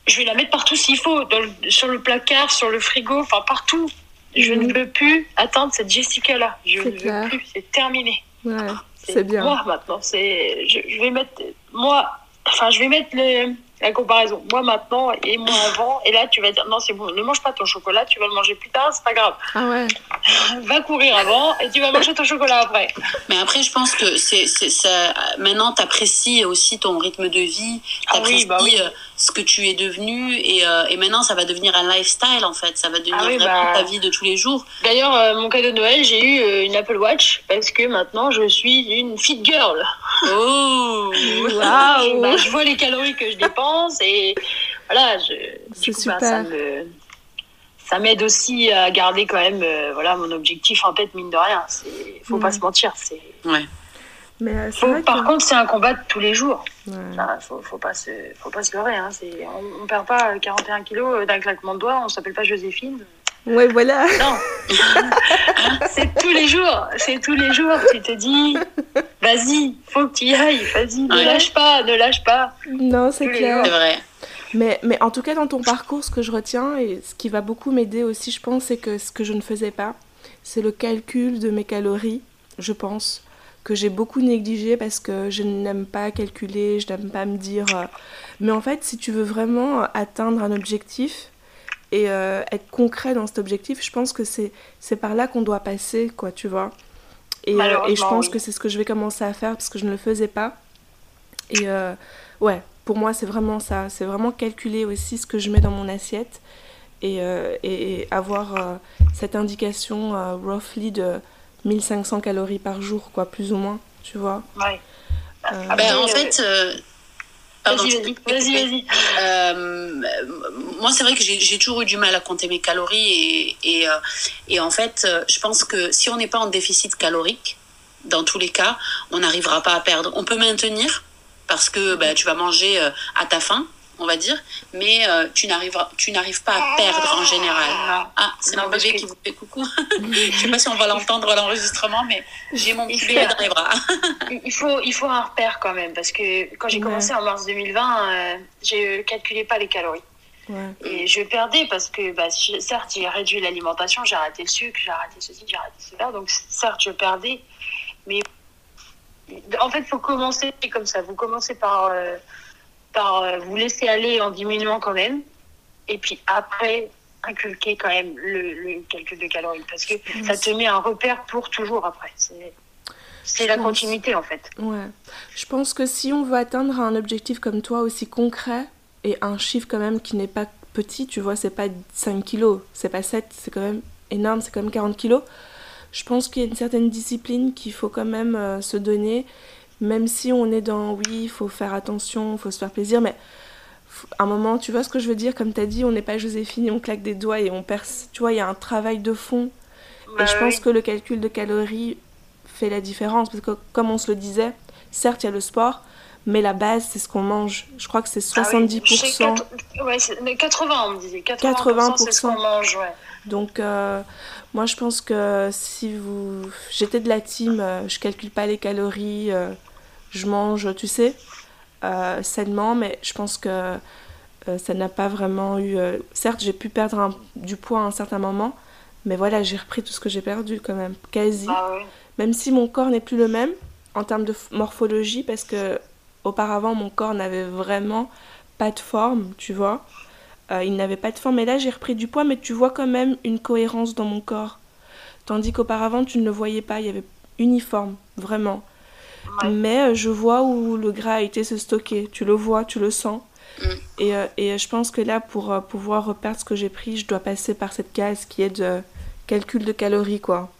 je vais la mettre partout s'il faut, sur le placard, sur le frigo, enfin partout. Je ne veux plus atteindre cette Jessica-là. Je ne veux plus, c'est terminé. Ouais, c'est bien. Moi maintenant, c'est, je, je vais mettre, moi, enfin, je vais mettre le, la comparaison. Moi maintenant et moi avant. Et là, tu vas dire, non, c'est bon, ne mange pas ton chocolat, tu vas le manger plus tard, c'est pas grave. Ah ouais. Va courir avant et tu vas manger ton chocolat après. Mais après, je pense que c'est c'est ça. Maintenant, t'apprécies aussi ton rythme de vie. Ah T'apprécies oui, bah oui. euh, ce que tu es devenu et, euh, et, maintenant ça va devenir un lifestyle en fait ça va devenir Ah oui, bah. ta vie de tous les jours D'ailleurs, euh, mon cadeau de Noël, j'ai eu euh, une Apple Watch parce que maintenant je suis une fit girl. Oh Waouh. Bah, je vois les calories que je dépense et voilà, je, C'est du coup, bah, super. ça me- ça m'aide aussi à garder quand même euh, voilà, mon objectif en tête, mine de rien. C'est, faut pas Mm. se mentir. C'est, ouais Mais euh, c'est faut- vrai par que... contre, c'est un combat de tous les jours. Ouais. Enfin, faut, faut pas se, faut pas se leurrer. Hein. C'est, on, on perd pas 41 kilos d'un claquement de doigts. On s'appelle pas Joséphine. Ouais, voilà. Non, c'est tous les jours. C'est tous les jours. Tu te dis, vas-y, faut que tu y ailles. Vas-y, ne Ouais. lâche pas, ne lâche pas. Non, c'est clair. c'est vrai Mais, mais en tout cas, dans ton parcours, ce que je retiens et ce qui va beaucoup m'aider aussi, je pense, c'est que ce que je ne faisais pas, c'est le calcul de mes calories, je pense, que j'ai beaucoup négligé parce que je n'aime pas calculer, je n'aime pas me dire. euh, Mais en fait, si tu veux vraiment atteindre un objectif et euh, être concret dans cet objectif, je pense que c'est c'est par là qu'on doit passer, quoi, tu vois. Et, euh, et je pense oui. que c'est ce que je vais commencer à faire parce que je ne le faisais pas. Et euh, ouais, pour moi, c'est vraiment ça. C'est vraiment calculer aussi ce que je mets dans mon assiette et, euh, et, et avoir euh, cette indication euh, roughly de 1500 calories par jour, quoi, plus ou moins, tu vois. Ouais. Euh, ben, en fait euh, Vas-y, vas-y, vas-y. Euh, moi, c'est vrai que j'ai toujours eu du mal à compter mes calories et, et, euh, et en fait, euh, je pense que si on n'est pas en déficit calorique, dans tous les cas, on n'arrivera pas à perdre. On peut maintenir parce que bah, tu vas manger à ta faim, on va dire, mais euh, tu n'arrives pas à perdre en général. Non. Ah, c'est mon bébé que- qui vous fait coucou. je sais pas si on va l'entendre à l'enregistrement, mais j'ai mon petit bébé dans les bras. Il faut, il faut un repère quand même, parce que quand j'ai Ouais. commencé en mars 2020, euh, je calculais pas les calories. Ouais. Et je perdais parce que, bah, certes, j'ai réduit l'alimentation, j'ai arrêté le sucre, j'ai arrêté ceci, j'ai arrêté cela. Donc, certes, je perdais. Mais en fait, il faut commencer comme ça. Vous commencez par, euh, par euh, vous laisser aller en diminuant quand même. Et puis après, inculquer quand même le, le calcul de calories. Parce que ça te met un repère pour toujours après. C'est c'est la pense. continuité en fait. Ouais. Je pense que si on veut atteindre un objectif comme toi aussi concret et un chiffre quand même qui n'est pas petit, tu vois, c'est pas 5 kilos, c'est pas 7, c'est quand même énorme, c'est quand même 40 kilos. Je pense qu'il y a une certaine discipline qu'il faut quand même euh, se donner, même si on est dans oui, il faut faire attention, il faut se faire plaisir, mais à un moment, tu vois ce que je veux dire, comme tu as dit, on n'est pas Joséphine et on claque des doigts et on perce. Tu vois, il y a un travail de fond et je Bah pense oui. que le calcul de calories fait la différence parce que, comme on se le disait, certes, il y a le sport, mais la base, c'est ce qu'on mange. Je crois que c'est Ah oui, 70%. je sais, quatre- ouais, c'est- 80, on me disait. 80%, 80%. c'est ce qu'on mange, ouais. Donc, euh, moi, je pense que si vous. J'étais de la team, euh, je calcule pas les calories, euh, je mange, tu sais, euh, sainement, mais je pense que euh, ça n'a pas vraiment eu. euh, Certes, j'ai pu perdre un- du poids à un certain moment, mais voilà, j'ai repris tout ce que j'ai perdu quand même, quasi. Ah oui. Même si mon corps n'est plus le même en termes de morphologie, parce que auparavant mon corps n'avait vraiment pas de forme, tu vois. Il n'avait pas de forme. Et là, j'ai repris du poids, mais tu vois quand même une cohérence dans mon corps. Tandis qu'auparavant, tu ne le voyais pas. Il y avait uniforme, vraiment. Ouais. Mais euh, je vois où le gras a été se stocker. Tu le vois, tu le sens. Mm. Et, euh, et je pense que là, pour euh, pouvoir reperdre ce que j'ai pris, je dois passer par cette case qui est de calcul de calories, quoi.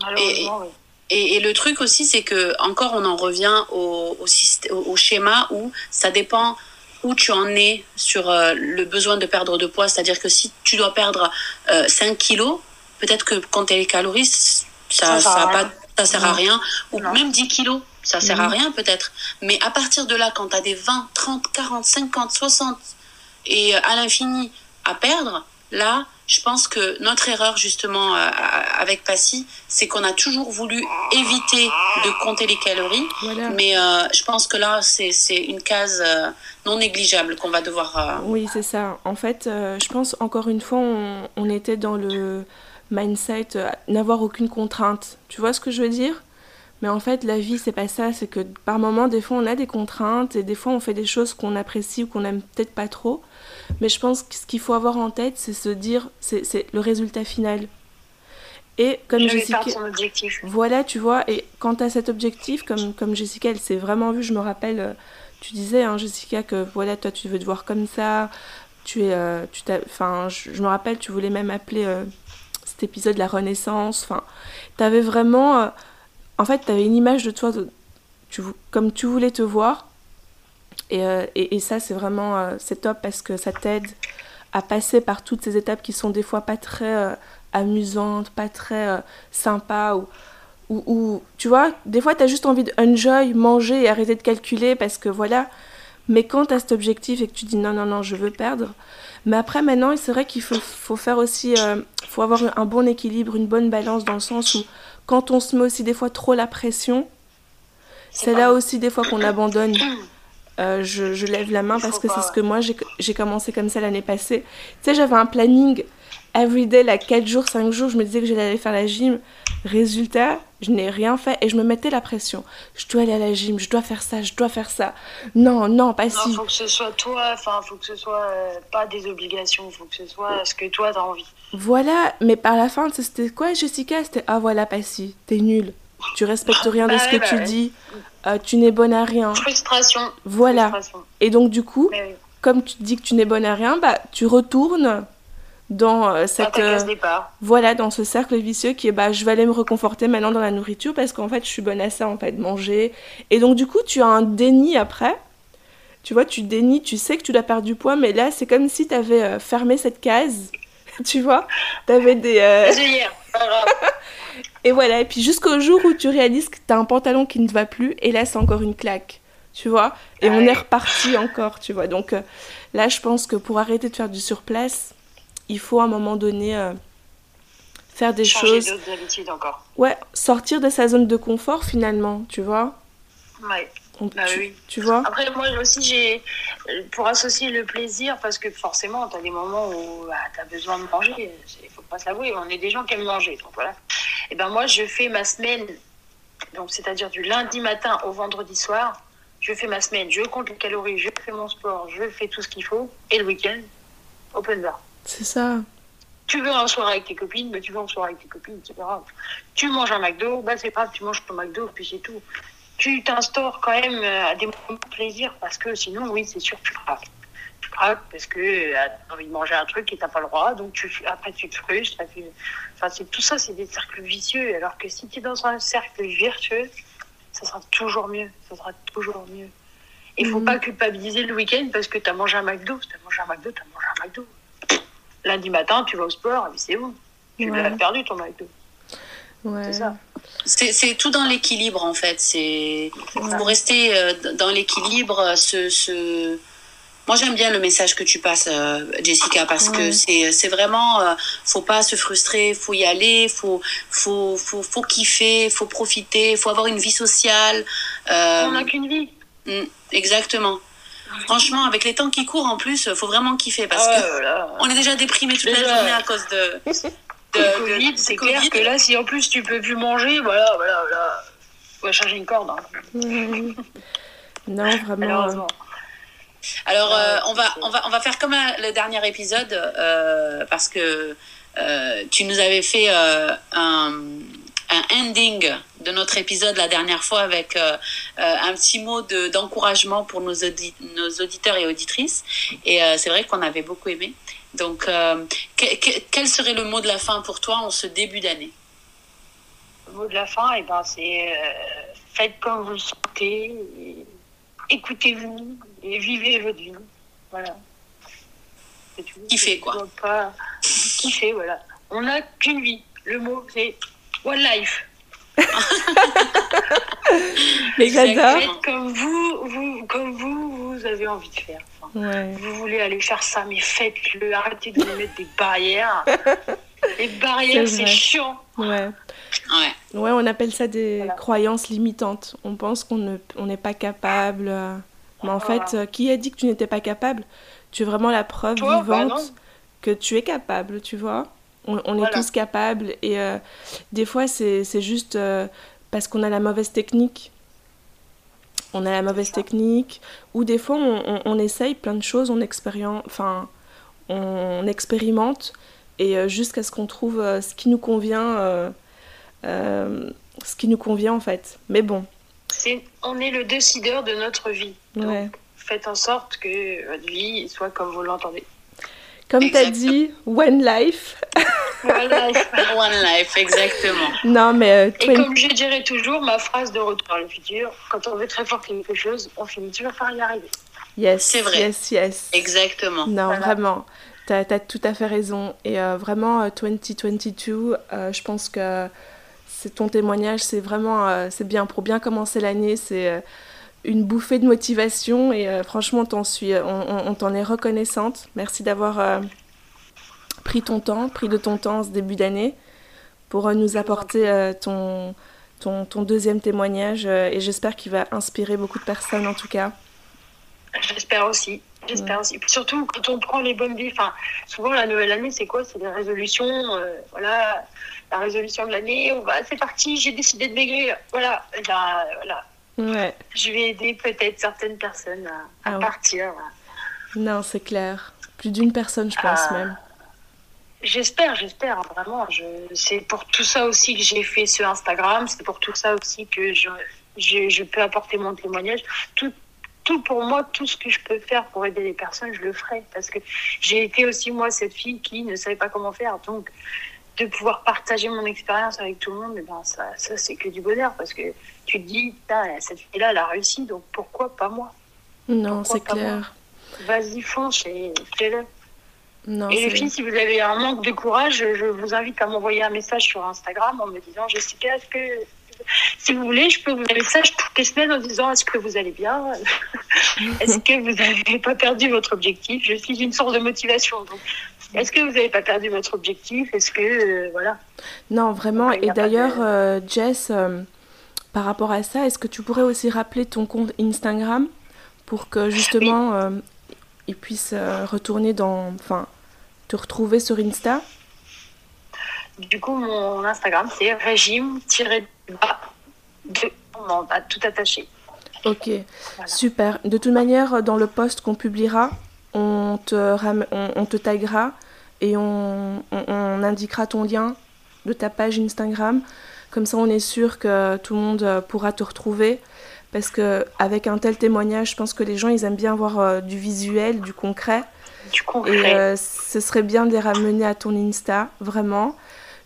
Malheureusement, oui. Et, et le truc aussi, c'est que encore on en revient au, au, au- schéma où ça dépend où tu en es sur euh, le besoin de perdre de poids. C'est-à-dire que si tu dois perdre euh, 5 kilos, peut-être que compter les calories, ça, Ça ça, sert à rien. pas, ça sert à Non. rien. Ou Non. même 10 kilos, ça sert à Mhm. rien peut-être. Mais à partir de là, quand tu as des 20, 30, 40, 50, 60 et euh, à l'infini à perdre, là, je pense que notre erreur justement euh, avec Passy, c'est qu'on a toujours voulu éviter de compter les calories. Voilà. Mais euh, je pense que là, c'est c'est une case euh, non négligeable qu'on va devoir... Oui, c'est ça. En fait, je pense encore une fois, on, on était dans le mindset n'avoir aucune contrainte. Tu vois ce que je veux dire? Mais en fait, la vie, c'est pas ça. C'est que par moments, des fois, on a des contraintes et des fois, on fait des choses qu'on apprécie ou qu'on aime peut-être pas trop. Mais je pense que ce qu'il faut avoir en tête, c'est se dire, c'est le résultat final. Et comme Je Jessica. perdre son objectif. Voilà, tu vois, et quand tu as cet objectif, comme, comme Jessica, elle s'est vraiment vue, je me rappelle, euh, tu disais, hein, Jessica, que voilà, toi, tu veux te voir comme ça. Tu es, euh, tu enfin, je, je, me rappelle, tu voulais même appeler euh, cet épisode la Renaissance. Enfin, tu avais vraiment, euh, en fait, tu avais une image de toi, comme tu voulais te voir. Et, et ça, c'est vraiment, c'est top parce que ça t'aide à passer par toutes ces étapes qui sont des fois pas très amusantes, pas très sympas ou ou, tu vois, des fois, tu as juste envie de enjoy, manger et arrêter de calculer parce que voilà. Mais quand tu as cet objectif et que tu dis non, non, non, je veux perdre. Mais après, maintenant, c'est vrai qu'il faut, faut, faire aussi. Euh, faut avoir un bon équilibre, une bonne balance dans le sens où quand on se met aussi des fois trop la pression, c'est là aussi des fois qu'on abandonne. Euh, je, je, lève la main parce que c'est ce que moi j'ai commencé comme ça l'année passée. Tu sais, j'avais un planning everyday, là, 4 jours, 5 jours, je me disais que j'allais aller faire la gym. Résultat, je n'ai rien fait et je me mettais la pression. Je dois aller à la gym, je dois faire ça, je dois faire ça. Non, non, pas si. Il faut que ce soit toi, enfin, faut que ce soit euh, pas des obligations, faut que ce soit ce que toi t'as envie. Voilà, mais par la fin, c'était quoi, Jessica? C'était ah voilà, pas si, t'es nulle. Tu respectes rien de bah ce que bah tu dis, euh, tu n'es bonne à rien. Frustration. Voilà. Et donc, du coup, comme tu dis que tu n'es bonne à rien, bah, tu retournes dans euh, cette euh, voilà dans ce cercle vicieux qui est bah je vais aller me reconforter maintenant dans la nourriture parce qu'en fait je suis bonne à ça en fait manger. Et donc du coup tu as un déni après. Tu vois tu dénis tu sais que tu dois perdre du poids mais là c'est comme si tu avais fermé cette case tu vois tu avais des et voilà et puis jusqu'au jour où tu réalises que tu as un pantalon qui ne te va plus et là c'est encore une claque tu vois et on est reparti encore tu vois donc là je pense que pour arrêter de faire du surplace il faut à un moment donné euh, faire des Changer choses. encore. Ouais, sortir de sa zone de confort finalement, tu vois. Ouais. Bah, tu, oui. tu vois Après, moi aussi, j'ai. Pour associer le plaisir, parce que forcément, tu as des moments où bah, tu as besoin de manger. Il faut pas se l'avouer, on est des gens qui aiment manger. Donc voilà. Et ben moi, je fais ma semaine, donc c'est-à-dire du lundi matin au vendredi soir. Je fais ma semaine, je compte les calories, je fais mon sport, je fais tout ce qu'il faut. Et le week-end, open bar. C'est ça. Tu veux un soir avec tes copines, mais tu veux un soir avec tes copines, etc. Tu manges un McDo, bah c'est pas tu manges ton McDo, puis c'est tout. Tu t'instaures quand même euh, à des moments de plaisir, parce que sinon, oui, c'est sûr, tu craques. Tu craques parce que euh, tu as envie de manger un truc et t'as pas le droit, donc tu, après tu te frustres. Enfin, c'est, tout ça, c'est des cercles vicieux, alors que si tu es dans un cercle vertueux, ça sera toujours mieux. Ça sera toujours mieux. Il faut mmh. pas culpabiliser le week-end parce que tu as mangé un McDo. Tu as mangé un McDo, tu as mangé un McDo lundi matin, tu vas au sport, et c'est bon. Tu l'as perdu ton McDo. Ouais. C'est ça. C'est tout dans l'équilibre en fait. C'est pour rester euh, dans l'équilibre. Ce, ce, Moi j'aime bien le message que tu passes, euh, Jessica, parce que c'est vraiment. Euh, faut pas se frustrer, faut y aller, faut faut faut faut kiffer, faut profiter, faut avoir une vie sociale. On n'a qu'une vie. Mm, exactement. Franchement, avec les temps qui courent en plus, faut vraiment kiffer parce ah que on est déjà déprimé toute la journée à cause de. c'est clair que là, si en plus tu peux plus manger, voilà, voilà, voilà. On va changer une corde. Hein. non, vraiment. Alors, euh, on, va, on, va, on va faire comme le dernier épisode euh, parce que euh, tu nous avais fait un un ending de notre épisode la dernière fois avec euh, euh, un petit mot d'encouragement pour nos, nos, auditeurs et auditrices. Et euh, c'est vrai qu'on avait beaucoup aimé. Donc, quel serait le mot de la fin pour toi en ce début d'année? Le mot de la fin, et eh ben, c'est faites comme vous le sentez, écoutez-vous et vivez votre vie. Voilà. Kiffer, quoi? Pas... Kiffer, voilà. On n'a qu'une vie. Le mot, c'est One Life. Mais Comme vous, vous, comme vous, vous avez envie de faire. Vous voulez aller faire ça, mais faites-le. Arrêtez de vous mettre des barrières. Les barrières, c'est chiant. Ouais. Ouais. ouais, on appelle ça des croyances limitantes. On pense qu'on n'est on pas capable. Mais en fait, euh, qui a dit que tu n'étais pas capable? Tu es vraiment la preuve bah vivante que tu es capable, tu vois? On, est tous capables et euh, des fois c'est juste euh, parce qu'on a la mauvaise technique. On a la mauvaise technique ou des fois on, essaye plein de choses, on, enfin, on expérimente et euh, jusqu'à ce qu'on trouve ce qui nous convient, ce qui nous convient en fait. Mais bon, on est le décideur de notre vie. Donc, Ouais. faites en sorte que votre vie soit comme vous l'entendez. Comme tu as dit, One Life. Voilà. One life, exactement. Non, mais euh, Et 20 comme je dirais toujours, ma phrase de retour à le futur, quand on veut très fort quelque chose, on finit toujours par y arriver. yes, C'est vrai. yes, yes. Exactement. Non, Voilà. vraiment, tu as, tout à fait raison. Et euh, vraiment, euh, 2022, euh, je pense que c'est ton témoignage, c'est vraiment c'est bien pour bien commencer l'année. C'est une bouffée de motivation et euh, franchement, t'en suis, on, t'en est reconnaissante. Merci d'avoir euh, pris ton temps, pris de ton temps ce début d'année pour euh, nous apporter euh, ton, ton, ton deuxième témoignage euh, et j'espère qu'il va inspirer beaucoup de personnes en tout cas. J'espère aussi. J'espère aussi. Puis surtout, quand on prend les bonnes vies, enfin, souvent la nouvelle année, c'est quoi? C'est des résolutions. euh, voilà, la résolution de l'année, on va, c'est parti, j'ai décidé de maigrir. Voilà, là, voilà. Ouais, Je vais aider peut-être certaines personnes à, à Ah ouais. partir. non, c'est clair. Plus d'une personne, je pense Ah. même. J'espère, j'espère, hein, vraiment. Je, c'est pour tout ça aussi que j'ai fait ce Instagram. C'est pour tout ça aussi que je, je, je peux apporter mon témoignage. Tout, tout pour moi, tout ce que je peux faire pour aider les personnes, je le ferai. Parce que j'ai été aussi, moi, cette fille qui ne savait pas comment faire. Donc, de pouvoir partager mon expérience avec tout le monde, eh ben, ça, ça c'est que du bonheur. Parce que tu te dis, cette fille-là, elle a réussi, donc pourquoi pas moi? Non, c'est clair. Vas-y, fonce et fais-le. Non, Et les filles, si vous avez un manque de courage, je vous invite à m'envoyer un message sur Instagram en me disant Jessica, est-ce que si vous voulez, je peux vous envoyer un message toutes les semaines en disant est-ce que vous allez bien? Est-ce que vous n'avez pas perdu votre objectif? Je suis une source de motivation. Donc, est-ce que vous n'avez pas perdu votre objectif? Est-ce que euh, voilà Non, vraiment. Donc, Et de- d'ailleurs, euh, Jess, euh, par rapport à ça, est-ce que tu pourrais aussi rappeler ton compte Instagram pour que justement euh, ils puissent euh, retourner dans. Enfin, te retrouver sur Insta? Du coup, mon Instagram c'est régime-bas de on a tout attaché. Ok, Voilà. super. De toute manière, dans le post qu'on publiera, on te, ram- on, on te taguera et on, on- on indiquera ton lien de ta page Instagram. Comme ça, on est sûr que tout le monde euh, pourra te retrouver. Parce que avec un tel témoignage, je pense que les gens, ils aiment bien voir euh, du visuel, du concret. Du concret. Et euh, ce serait bien de les ramener à ton Insta, vraiment.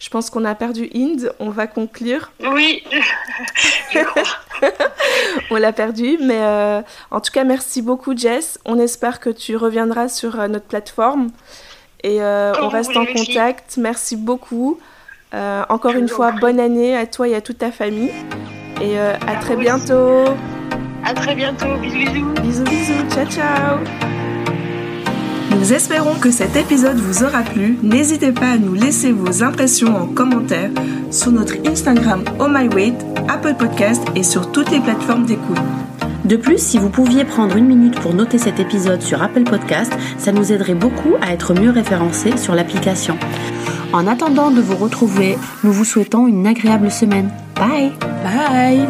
Je pense qu'on a perdu Inde, on va conclure. Oui. On l'a perdu, mais euh, en tout cas, merci beaucoup, Jess. On espère que tu reviendras sur euh, notre plateforme et euh, on reste en filles. contact. Merci beaucoup. Euh, encore une fois, bonne année à toi et à toute ta famille. Et à très bientôt. À très bientôt. Bisous, bisous. Bisous, bisous. Ciao, ciao. Nous espérons que cet épisode vous aura plu. N'hésitez pas à nous laisser vos impressions en commentaire sur notre Instagram Oh My Weight, Apple Podcast et sur toutes les plateformes d'écoute. De plus, si vous pouviez prendre une minute pour noter cet épisode sur Apple Podcast, ça nous aiderait beaucoup à être mieux référencés sur l'application. En attendant de vous retrouver, nous vous souhaitons une agréable semaine. Bye Bye